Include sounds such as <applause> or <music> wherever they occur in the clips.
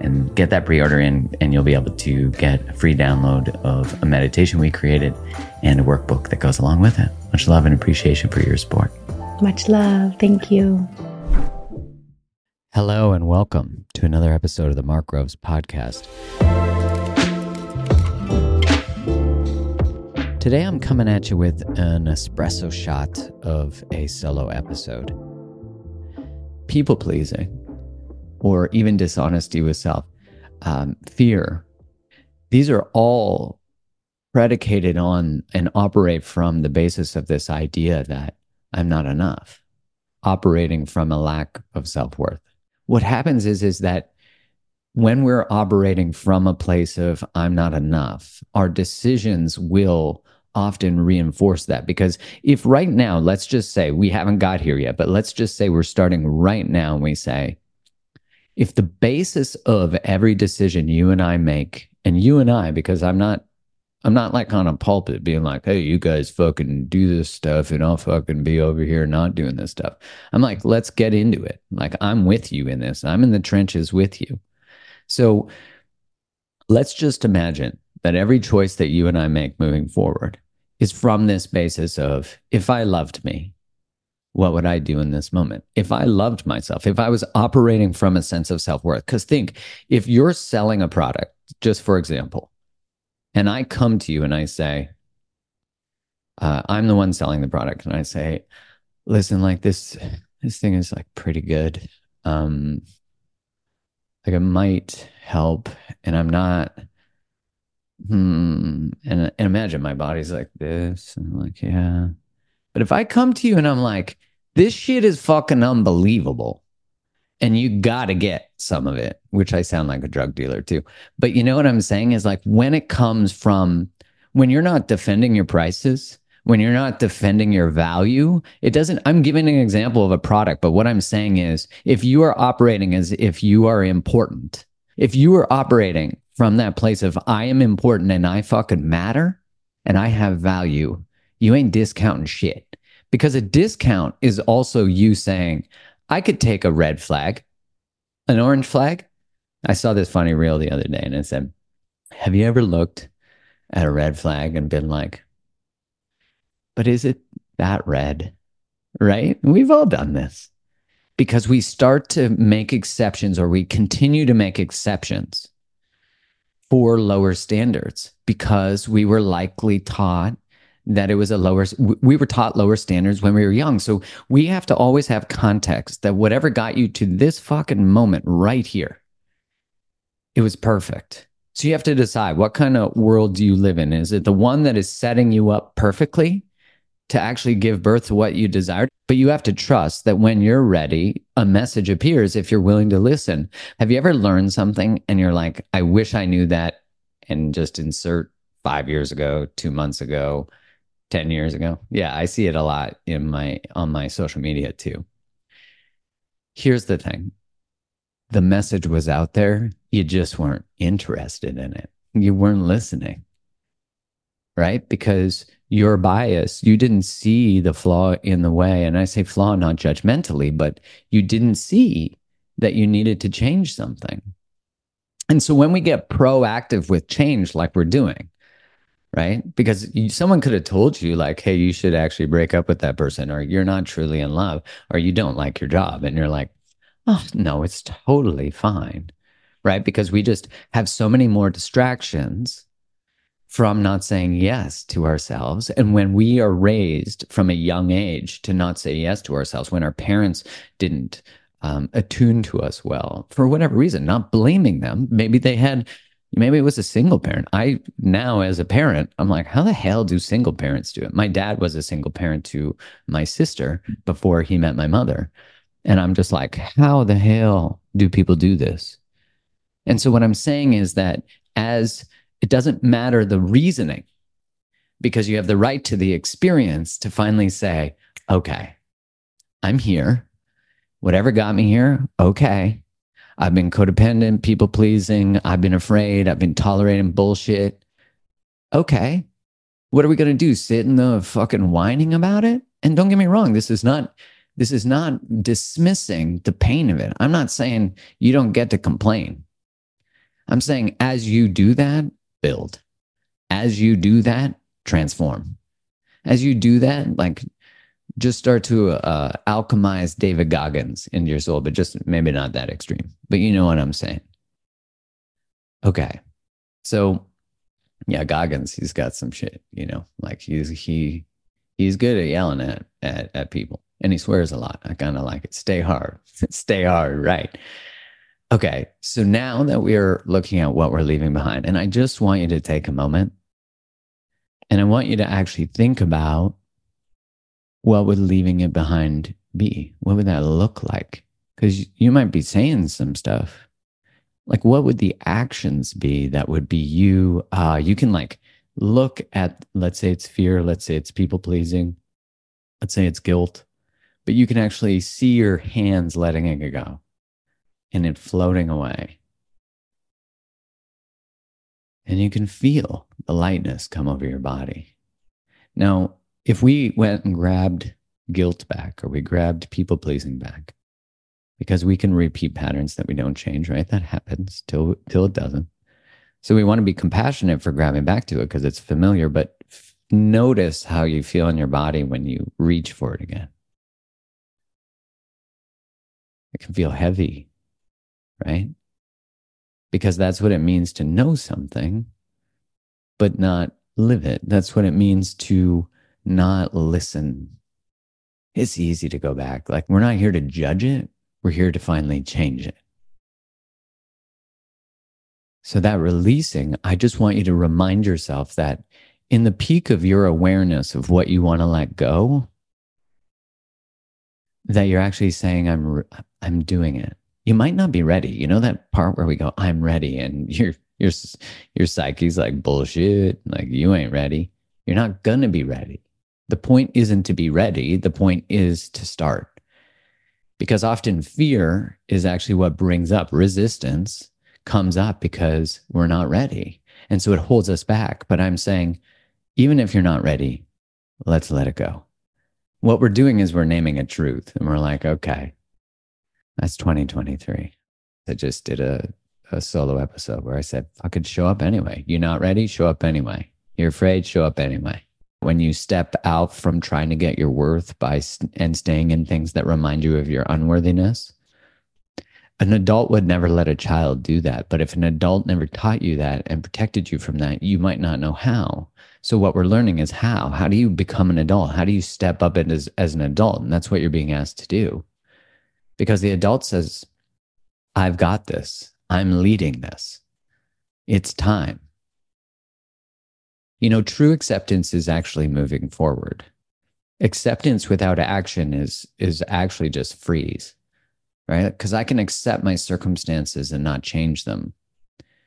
and get that pre-order in and you'll be able to get a free download of a meditation we created and a workbook that goes along with it. Much love and appreciation for your support. Much love. Thank you. Hello and welcome to another episode of the mark groves podcast. Today i'm coming at you with an espresso shot of a solo episode. People pleasing or even dishonesty with self, um, fear. These are all predicated on and operate from the basis of this idea that I'm not enough, operating from a lack of self worth. What happens is, is that when we're operating from a place of I'm not enough, our decisions will often reinforce that. Because if right now, let's just say we haven't got here yet, but let's just say we're starting right now and we say, if the basis of every decision you and I make, and you and I, because I'm not, I'm not like on a pulpit being like, hey, you guys fucking do this stuff and I'll fucking be over here not doing this stuff. I'm like, let's get into it. Like, I'm with you in this. I'm in the trenches with you. So let's just imagine that every choice that you and I make moving forward is from this basis of if I loved me, what would I do in this moment? If I loved myself, if I was operating from a sense of self worth, because think if you're selling a product, just for example, and I come to you and I say, uh, I'm the one selling the product, and I say, listen, like this, this thing is like pretty good. Um, like it might help, and I'm not. Hmm. And, and imagine my body's like this, and I'm like, yeah. But if I come to you and I'm like, this shit is fucking unbelievable. And you got to get some of it, which I sound like a drug dealer too. But you know what I'm saying is like when it comes from when you're not defending your prices, when you're not defending your value, it doesn't. I'm giving an example of a product, but what I'm saying is if you are operating as if you are important, if you are operating from that place of I am important and I fucking matter and I have value, you ain't discounting shit because a discount is also you saying, I could take a red flag, an orange flag. I saw this funny reel the other day and it said, Have you ever looked at a red flag and been like, but is it that red? Right? We've all done this because we start to make exceptions or we continue to make exceptions for lower standards because we were likely taught that it was a lower we were taught lower standards when we were young. So we have to always have context that whatever got you to this fucking moment right here it was perfect. So you have to decide what kind of world do you live in? Is it the one that is setting you up perfectly to actually give birth to what you desire but you have to trust that when you're ready a message appears if you're willing to listen. Have you ever learned something and you're like i wish i knew that and just insert 5 years ago 2 months ago 10 years ago. Yeah, I see it a lot in my on my social media too. Here's the thing. The message was out there, you just weren't interested in it. You weren't listening. Right? Because your bias, you didn't see the flaw in the way. And I say flaw not judgmentally, but you didn't see that you needed to change something. And so when we get proactive with change like we're doing, right? Because you, someone could have told you, like, hey, you should actually break up with that person, or you're not truly in love, or you don't like your job. And you're like, oh, no, it's totally fine, right? Because we just have so many more distractions from not saying yes to ourselves. And when we are raised from a young age to not say yes to ourselves, when our parents didn't um, attune to us well, for whatever reason, not blaming them, maybe they had, maybe it was a single parent. I now, as a parent, I'm like, how the hell do single parents do it? My dad was a single parent to my sister before he met my mother. And I'm just like, how the hell do people do this? And so what I'm saying is that as it doesn't matter the reasoning because you have the right to the experience to finally say, okay, I'm here. Whatever got me here, okay. I've been codependent, people pleasing. I've been afraid. I've been tolerating bullshit. Okay. What are we going to do? Sit in the fucking whining about it? And don't get me wrong, this is not this is not dismissing the pain of it. I'm not saying you don't get to complain. I'm saying as you do that, build. As you do that, transform. As you do that, like just start to uh, alchemize David Goggins into your soul, but just maybe not that extreme. But you know what I'm saying. Okay. So yeah, Goggins, he's got some shit, you know, like he's he he's good at yelling at at, at people and he swears a lot. I kind of like it. Stay hard. <laughs> Stay hard, right? Okay, so now that we're looking at what we're leaving behind, and I just want you to take a moment and I want you to actually think about what would leaving it behind be? What would that look like? Because you might be saying some stuff. Like, what would the actions be that would be you? Uh, you can like look at, let's say it's fear, let's say it's people pleasing, let's say it's guilt, but you can actually see your hands letting it go and it floating away. And you can feel the lightness come over your body. Now, if we went and grabbed guilt back or we grabbed people pleasing back, because we can repeat patterns that we don't change, right? That happens till till it doesn't. So we want to be compassionate for grabbing back to it because it's familiar, but f- notice how you feel in your body when you reach for it again. It can feel heavy right? Because that's what it means to know something, but not live it. That's what it means to not listen. It's easy to go back. Like, we're not here to judge it, we're here to finally change it. So, that releasing, I just want you to remind yourself that in the peak of your awareness of what you want to let go, that you're actually saying, I'm, I'm doing it you might not be ready. You know that part where we go, I'm ready, and <laughs> your your your psyche's like bullshit, like you ain't ready. You're not gonna be ready. The point isn't to be ready. The point is to start. Because often fear is actually what brings up resistance comes up because we're not ready. And so it holds us back. But I'm saying, even if you're not ready, let's let it go. What we're doing is we're naming a truth and we're like, okay, that's 2023. I just did a, a solo episode where I said, fucking show up anyway. You're not ready? Show up anyway. You're afraid? Show up anyway. When you step out from trying to get your worth by and staying in things that remind you of your unworthiness, an adult would never let a child do that. But if an adult never taught you that and protected you from that, you might not know how. So what we're learning is how. How do you become an adult? How do you step up as, as an adult? And that's what you're being asked to do because the adult says, I've got this. I'm leading this. It's time. You know, true acceptance is actually moving forward. Acceptance without action is is actually just freeze, right? Because I can accept my circumstances and not change them.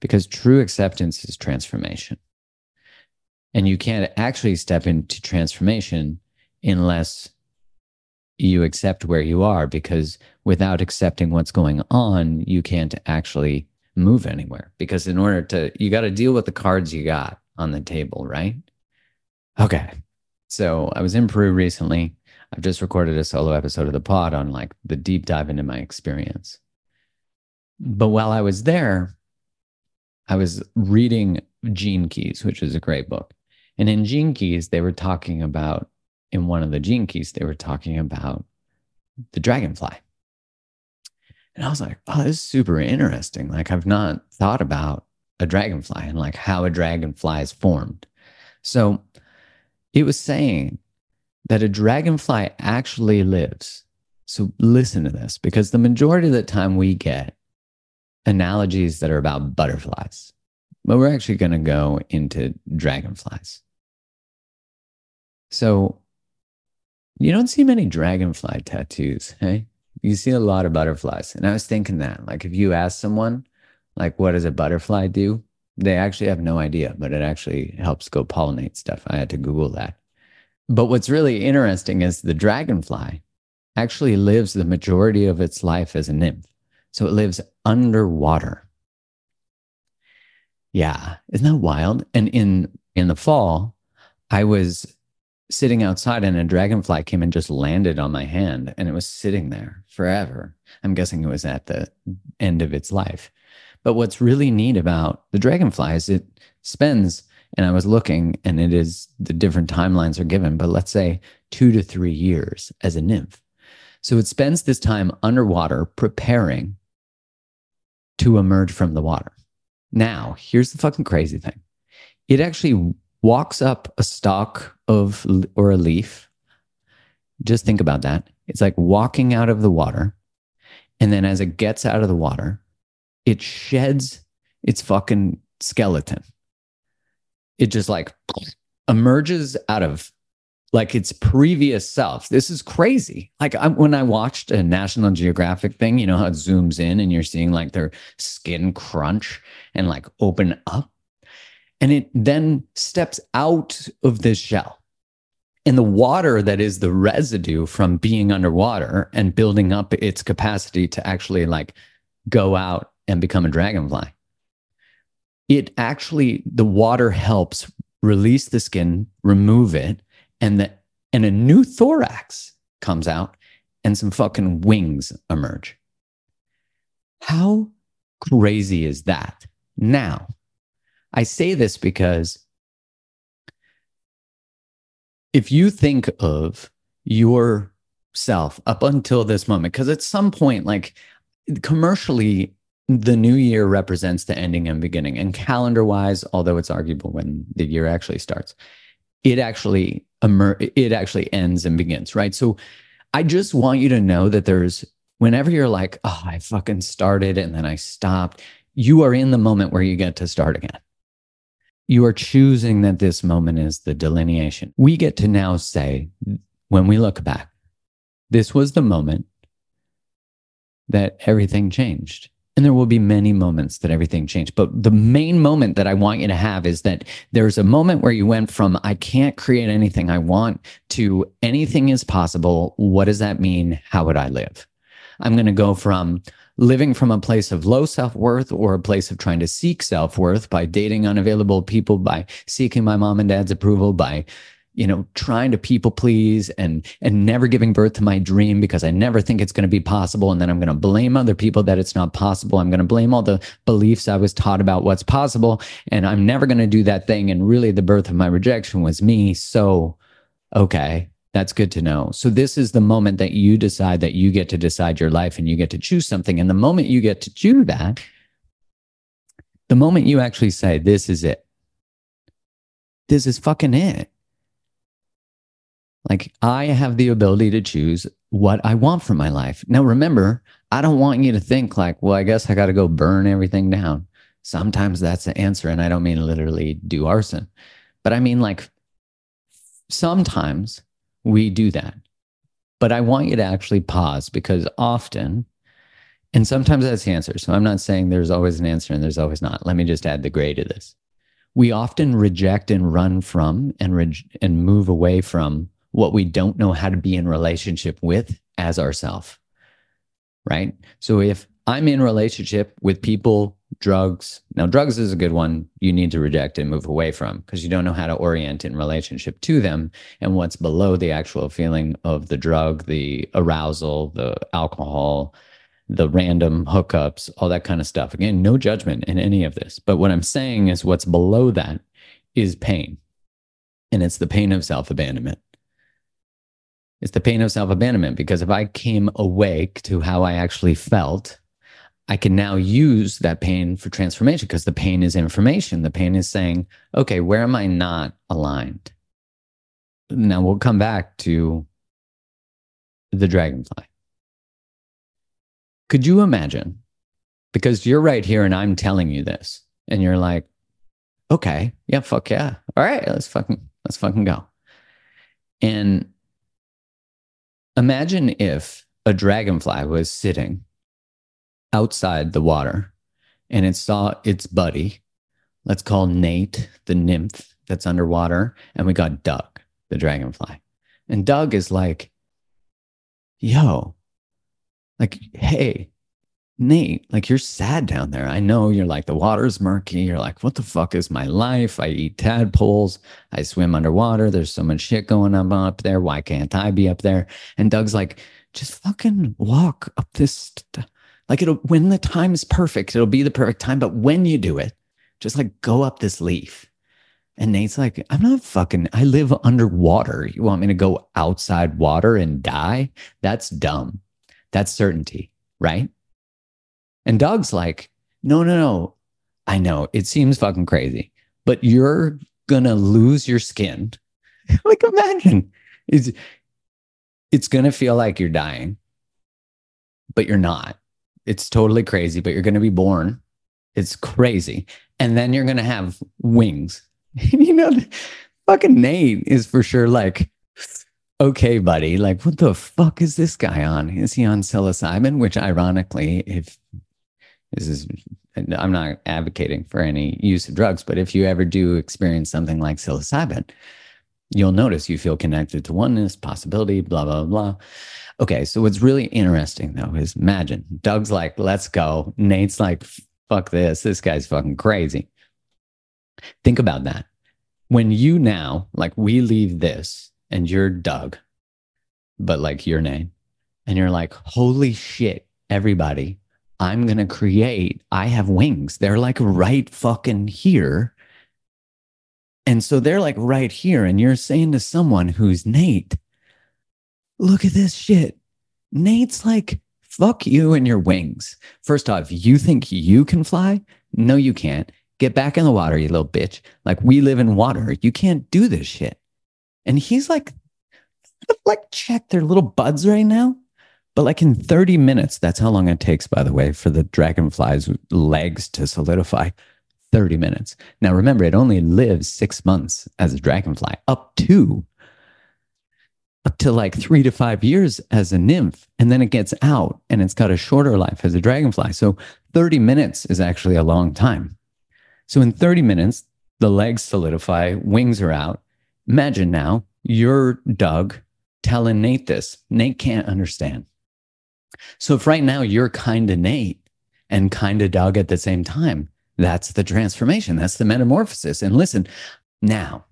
Because true acceptance is transformation. And you can't actually step into transformation unless you accept where you are because without accepting what's going on, you can't actually move anywhere. Because in order to, you got to deal with the cards you got on the table, right? Okay. So I was in Peru recently. I've just recorded a solo episode of the pod on like the deep dive into my experience. But while I was there, I was reading Gene Keys, which is a great book. And in Gene Keys, they were talking about, in one of the Gene Keys, they were talking about the dragonfly. And I was like, oh, this is super interesting. Like, I've not thought about a dragonfly and like how a dragonfly is formed. So it was saying that a dragonfly actually lives. So listen to this because the majority of the time we get analogies that are about butterflies, but we're actually going to go into dragonflies. So you don't see many dragonfly tattoos, hey? You see a lot of butterflies. And I was thinking that, like, if you ask someone, like, what does a butterfly do? They actually have no idea, but it actually helps go pollinate stuff. I had to Google that. But what's really interesting is the dragonfly actually lives the majority of its life as a nymph. So it lives underwater. Yeah, isn't that wild? And in in the fall, I was sitting outside and a dragonfly came and just landed on my hand and it was sitting there forever. I'm guessing it was at the end of its life. But what's really neat about the dragonfly is it spends, and I was looking, and it is the different timelines are given, but let's say two to three years as a nymph. So it spends this time underwater preparing to emerge from the water. Now, here's the fucking crazy thing it actually walks up a stalk of or a leaf. Just think about that. It's like walking out of the water. And then as it gets out of the water, it sheds its fucking skeleton. It just like emerges out of like its previous self. This is crazy. Like I, when I watched a National Geographic thing, you know how it zooms in and you're seeing like their skin crunch and like open up. And it then steps out of this shell. And the water that is the residue from being underwater and building up its capacity to actually like go out and become a dragonfly. It actually, the water helps release the skin, remove it, and the and a new thorax comes out and some fucking wings emerge. How crazy is that? Now, I say this because if you think of yourself up until this moment, because at some point, like commercially, the new year represents the ending and beginning. And calendar wise, although it's arguable when the year actually starts, it actually emer- it actually ends and begins, right? So I just want you to know that there's whenever you're like, oh, I fucking started and then I stopped, you are in the moment where you get to start again. You are choosing that this moment is the delineation. We get to now say, when we look back, this was the moment that everything changed. And there will be many moments that everything changed. But the main moment that I want you to have is that there's a moment where you went from, I can't create anything I want to anything is possible. What does that mean? How would I live? I'm going to go from living from a place of low self worth or a place of trying to seek self worth by dating unavailable people, by seeking my mom and dad's approval, by you know trying to people please and and never giving birth to my dream because i never think it's going to be possible and then i'm going to blame other people that it's not possible. I'm going to blame all the beliefs i was taught about what's possible and i'm never going to do that thing and really the birth of my rejection was me. So okay that's good to know. So this is the moment that you decide that you get to decide your life and you get to choose something and the moment you get to do that the moment you actually say this is it. This is fucking it like I have the ability to choose what I want from my life. Now, remember, I don't want you to think like, well, I guess I got to go burn everything down. Sometimes that's the answer. And I don't mean literally do arson, but I mean like sometimes we do that. But I want you to actually pause because often, and sometimes that's the answer. So I'm not saying there's always an answer and there's always not. Let me just add the gray to this. We often reject and run from and, re- and move away from what we don't know how to be in relationship with as ourself. Right. So if I'm in relationship with people, drugs, now drugs is a good one you need to reject and move away from because you don't know how to orient in relationship to them and what's below the actual feeling of the drug, the arousal, the alcohol, the random hookups, all that kind of stuff. Again, no judgment in any of this. But what I'm saying is what's below that is pain And it's the pain of self abandonment. It's the pain of self abandonment because if I came awake to how I actually felt, I can now use that pain for transformation because the pain is information. The pain is saying, okay, where am I not aligned? Now we'll come back to the dragonfly. Could you imagine? Because you're right here and I'm telling you this, and you're like, okay, yeah, fuck yeah. All right, let's fucking let's fucking go. And imagine if a dragonfly was sitting outside the water and it saw its buddy, let's call Nate the nymph that's underwater, and we got Doug, the dragonfly. And Doug is like, yo, like, hey, Nate, like you're sad down there. I know you're like, the water's murky. You're like, what the fuck is my life? I eat tadpoles. I swim underwater. There's so much shit going on up there. Why can't I be up there? And Doug's like, just fucking walk up this. St- like it'll, when the time is perfect, it'll be the perfect time. But when you do it, just like go up this leaf. And Nate's like, I'm not fucking, I live underwater. You want me to go outside water and die? That's dumb. That's certainty, right? And Doug's like, no, no, no. I know it seems fucking crazy, but you're gonna lose your skin. <laughs> like imagine it's it's gonna feel like you're dying, but you're not. It's totally crazy, but you're gonna be born. It's crazy. And then you're gonna have wings. <laughs> you know, fucking Nate is for sure like, okay, buddy, like what the fuck is this guy on? Is he on psilocybin? Which ironically, if this is I'm not advocating for any use of drugs, but if you ever do experience something like psilocybin, you'll notice you feel connected to oneness, possibility, blah, blah, blah. Okay, so what's really interesting though is imagine Doug's like, let's go. Nate's like, fuck this. This guy's fucking crazy. Think about that. When you now, like, we leave this and you're Doug, but like your name, and you're like, holy shit, everybody, I'm going to create, I have wings. They're like right fucking here. And so they're like right here. And you're saying to someone who's Nate, look at this shit. Nate's like, fuck you and your wings. First off, you think you can fly? No, you can't. Get back in the water, you little bitch. Like, we live in water. You can't do this shit. And he's like, <laughs> like, check their little buds right now. But like in 30 minutes, that's how long it takes, by the way, for the dragonfly's legs to solidify. 30 minutes. Now remember, it only lives six months as a dragonfly, up to up to like three to five years as a nymph. And then it gets out and it's got a shorter life as a dragonfly. So 30 minutes is actually a long time. So in 30 minutes, the legs solidify, wings are out. Imagine now you're Doug telling Nate this. Nate can't understand. So if right now you're kind of Nate and kind of Doug at the same time, that's the transformation. That's the metamorphosis. And listen, now,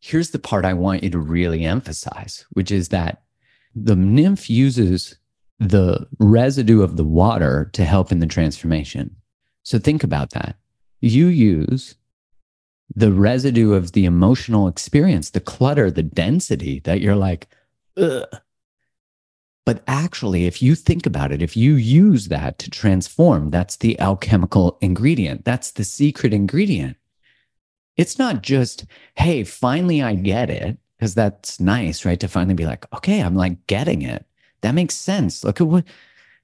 here's the part I want you to really emphasize, which is that the nymph uses the residue of the water to help in the transformation. So think about that. You use the residue of the emotional experience, the clutter, the density that you're like, ugh, but actually, if you think about it, if you use that to transform, that's the alchemical ingredient. That's the secret ingredient. It's not just, hey, finally I get it, because that's nice, right? To finally be like, okay, I'm like getting it. That makes sense. Look at what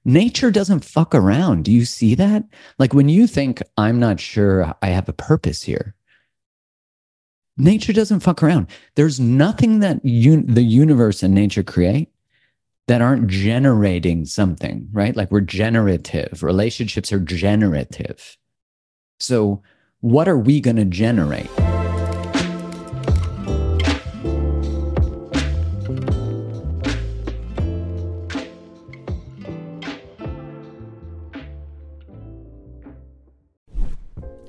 nature doesn't fuck around. Do you see that? Like when you think, I'm not sure I have a purpose here, nature doesn't fuck around. There's nothing that un- the universe and nature create that aren't generating something, right? Like we're generative. Relationships are generative. So, what are we going to generate?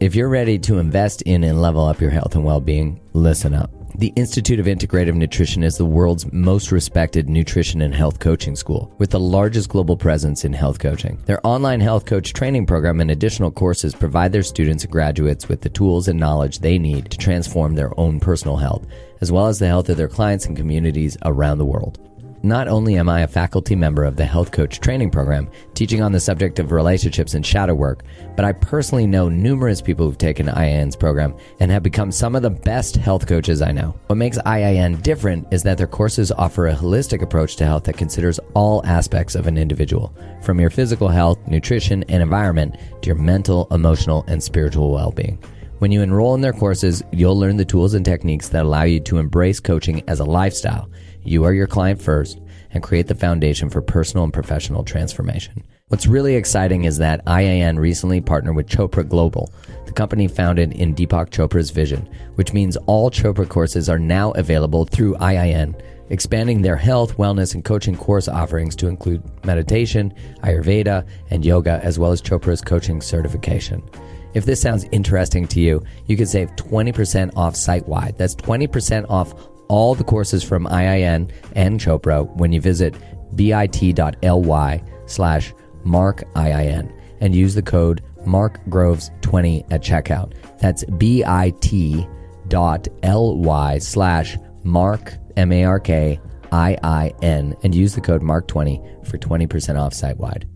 If you're ready to invest in and level up your health and well being, listen up. The Institute of Integrative Nutrition is the world's most respected nutrition and health coaching school with the largest global presence in health coaching. Their online health coach training program and additional courses provide their students and graduates with the tools and knowledge they need to transform their own personal health as well as the health of their clients and communities around the world. Not only am I a faculty member of the Health Coach Training Program, teaching on the subject of relationships and shadow work, but I personally know numerous people who've taken IIN's program and have become some of the best health coaches I know. What makes IIN different is that their courses offer a holistic approach to health that considers all aspects of an individual, from your physical health, nutrition, and environment to your mental, emotional, and spiritual well being. When you enroll in their courses, you'll learn the tools and techniques that allow you to embrace coaching as a lifestyle. You are your client first and create the foundation for personal and professional transformation. What's really exciting is that IIN recently partnered with Chopra Global, the company founded in Deepak Chopra's vision, which means all Chopra courses are now available through IIN, expanding their health, wellness, and coaching course offerings to include meditation, Ayurveda, and yoga, as well as Chopra's coaching certification. If this sounds interesting to you, you can save 20% off site wide. That's 20% off all the courses from IIN and Chopra when you visit bit.ly slash markiin and use the code markgroves20 at checkout. That's bit.ly slash mark, M-A-R-K, I-I-N, and use the code mark20 for 20% off site wide.